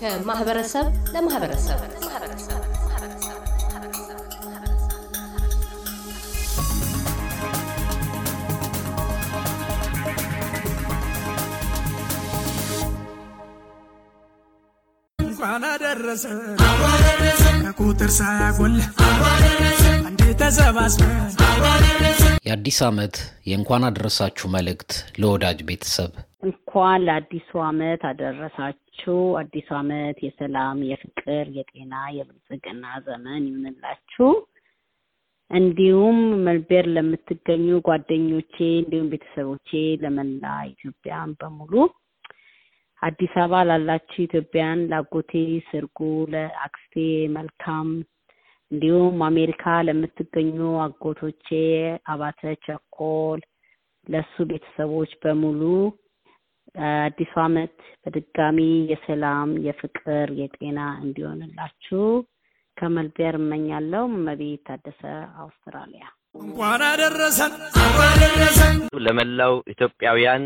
ከማህበረሰብ ለማህበረሰብ። እንኳን አደረሰ ከቁጥር ሳያጎል አንዴ ተሰባስበን። የአዲስ ዓመት የእንኳን አደረሳችሁ መልእክት ለወዳጅ ቤተሰብ እንኳን ለአዲሱ ዓመት አደረሳችሁ። አዲሱ ዓመት የሰላም፣ የፍቅር፣ የጤና፣ የብልጽግና ዘመን ይሁንላችሁ። እንዲሁም መልቤር ለምትገኙ ጓደኞቼ እንዲሁም ቤተሰቦቼ ለመላ ኢትዮጵያን በሙሉ አዲስ አበባ ላላችሁ ኢትዮጵያን ለአጎቴ ስርጉ፣ ለአክስቴ መልካም እንዲሁም አሜሪካ ለምትገኙ አጎቶቼ አባተ ቸኮል ለሱ ቤተሰቦች በሙሉ አዲሱ ዓመት በድጋሚ የሰላም፣ የፍቅር፣ የጤና እንዲሆንላችሁ ከመልቤር እመኛለሁ። እመቤት ታደሰ አውስትራሊያ። እንኳን አደረሰን አደረሰን ለመላው ኢትዮጵያውያን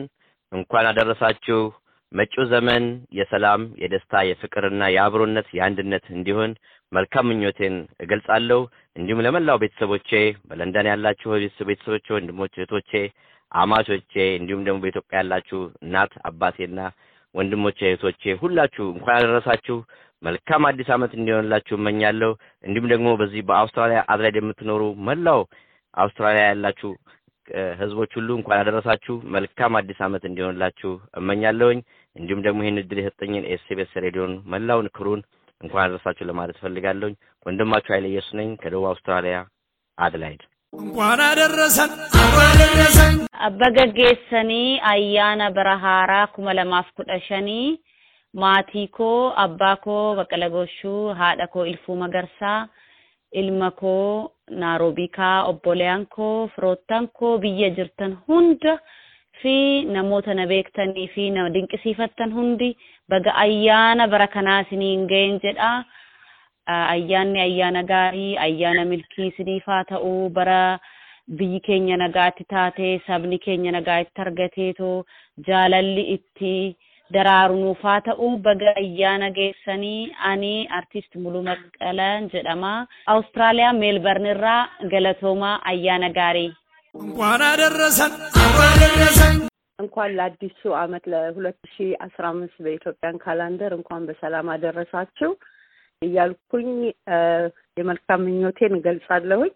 እንኳን አደረሳችሁ። መጪው ዘመን የሰላም፣ የደስታ፣ የፍቅርና የአብሮነት የአንድነት እንዲሆን መልካም ምኞቴን እገልጻለሁ። እንዲሁም ለመላው ቤተሰቦቼ በለንደን ያላችሁ ቤተሰቦቼ፣ ወንድሞች፣ እህቶቼ፣ አማቾቼ እንዲሁም ደግሞ በኢትዮጵያ ያላችሁ እናት አባቴና ወንድሞቼ፣ እህቶቼ ሁላችሁ እንኳን አደረሳችሁ። መልካም አዲስ ዓመት እንዲሆንላችሁ እመኛለሁ። እንዲሁም ደግሞ በዚህ በአውስትራሊያ አድላይድ የምትኖሩ መላው አውስትራሊያ ያላችሁ ህዝቦች ሁሉ እንኳን አደረሳችሁ። መልካም አዲስ ዓመት እንዲሆንላችሁ እመኛለሁኝ። እንዲሁም ደግሞ ይህን እድል የሰጠኝን ኤስቢኤስ ሬዲዮን መላውን ክሩን እንኳን አደረሳችሁ ለማለት እፈልጋለሁኝ። ወንድማችሁ ኃይለ ኢየሱስ ነኝ ከደቡብ አውስትራሊያ አድላይድ። Abba gaggeessanii ayyaana bara haaraa kuma lamaaf kudha shanii maatii koo abbaa koo Baqqala Gooshuu haadha koo Ilfuu Magarsaa ilma koo Naaroobikaa obboleeyaan koo firoottan koo biyya jirtan hunda fi namoota na beektanii fi na dinqisiifattan hundi baga ayyaana bara kanaa isiniin ga'een jedhaa. Ayyaanni ayyaana gaarii ayyaana milkii isiniif haa ta'uu bara biyyi keenya nagaatti taate sabni keenya nagaatti argateetoo jaalalli itti daraaru nuuf haa ta'u baga ayyaana geessanii ani artist Muluu Masqalaan jedhama. Awustiraaliyaa meelbarn irraa galatoomaa ayyaana gaarii. እንኳን አደረሰን እንኳን አደረሰን እንኳን ለአዲሱ አመት ለሁለት ሺ አስራ አምስት በኢትዮጵያን ካላንደር እንኳን በሰላም አደረሳችሁ እያልኩኝ የመልካም ምኞቴን እገልጻለሁኝ።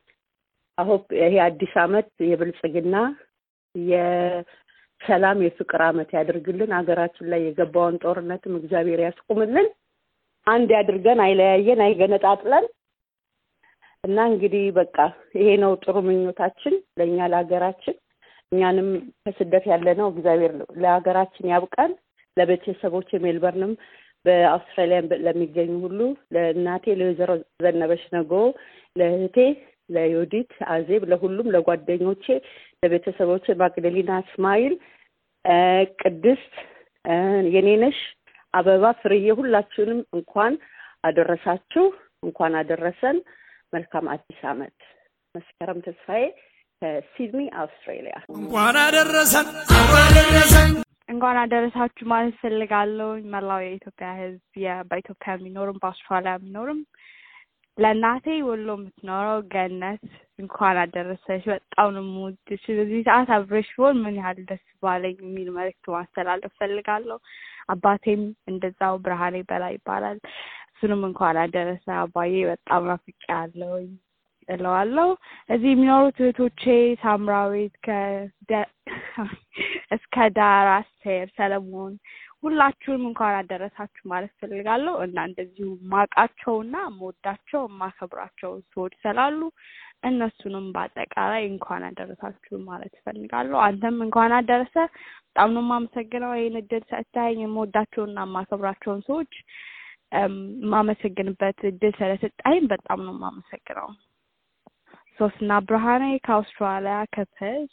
አሆፕ ይሄ አዲስ አመት የብልጽግና የሰላም የፍቅር አመት ያድርግልን። ሀገራችን ላይ የገባውን ጦርነትም እግዚአብሔር ያስቁምልን። አንድ ያድርገን፣ አይለያየን፣ አይገነጣጥለን እና እንግዲህ በቃ ይሄ ነው ጥሩ ምኞታችን ለእኛ ለሀገራችን። እኛንም ከስደት ያለ ነው እግዚአብሔር ለሀገራችን ያብቃን። ለቤተሰቦች ሜልበርንም በአውስትራሊያ ለሚገኙ ሁሉ ለእናቴ ለወይዘሮ ዘነበች ነጎ፣ ለእህቴ ለዮዲት አዜብ፣ ለሁሉም ለጓደኞቼ፣ ለቤተሰቦቼ ማግደሊና እስማኤል፣ ቅድስት፣ የኔነሽ፣ አበባ፣ ፍርዬ ሁላችሁንም እንኳን አደረሳችሁ፣ እንኳን አደረሰን። መልካም አዲስ አመት። መስከረም ተስፋዬ ከሲድኒ አውስትራሊያ። እንኳን አደረሰን እንኳን አደረሳችሁ ማለት ፈልጋለሁ። መላው የኢትዮጵያ ሕዝብ በኢትዮጵያ የሚኖርም በአውስትራሊያ የሚኖርም ለእናቴ ወሎ የምትኖረው ገነት እንኳን አደረሰሽ። በጣም ነው የምወድሽ። በዚህ ሰዓት አብረሽ ብሆን ምን ያህል ደስ ባለኝ የሚል መልዕክት ማስተላለፍ ፈልጋለሁ። አባቴም እንደዛው ብርሃኔ በላይ ይባላል። እሱንም እንኳን አደረሰ አባዬ፣ በጣም ናፍቄያለሁ እለዋለሁ። እዚህ የሚኖሩት እህቶቼ ሳምራዊት እስከ ዳር፣ አስቴር፣ ሰለሞን ሁላችሁንም እንኳን አደረሳችሁ ማለት ፈልጋለሁ እና እንደዚሁ ማቃቸውና የምወዳቸው የማከብራቸው ሰዎች ስላሉ እነሱንም በአጠቃላይ እንኳን አደረሳችሁ ማለት ፈልጋለሁ። አንተም እንኳን አደረሰ። በጣም ነው የማመሰግነው ይህን እድል ሰጥተኸኝ የምወዳቸውና የማከብራቸውን ሰዎች የማመሰግንበት እድል ስለሰጠኸኝ በጣም ነው የማመሰግነው። ሶስና ብርሃኔ ከአውስትራሊያ ከፐርዝ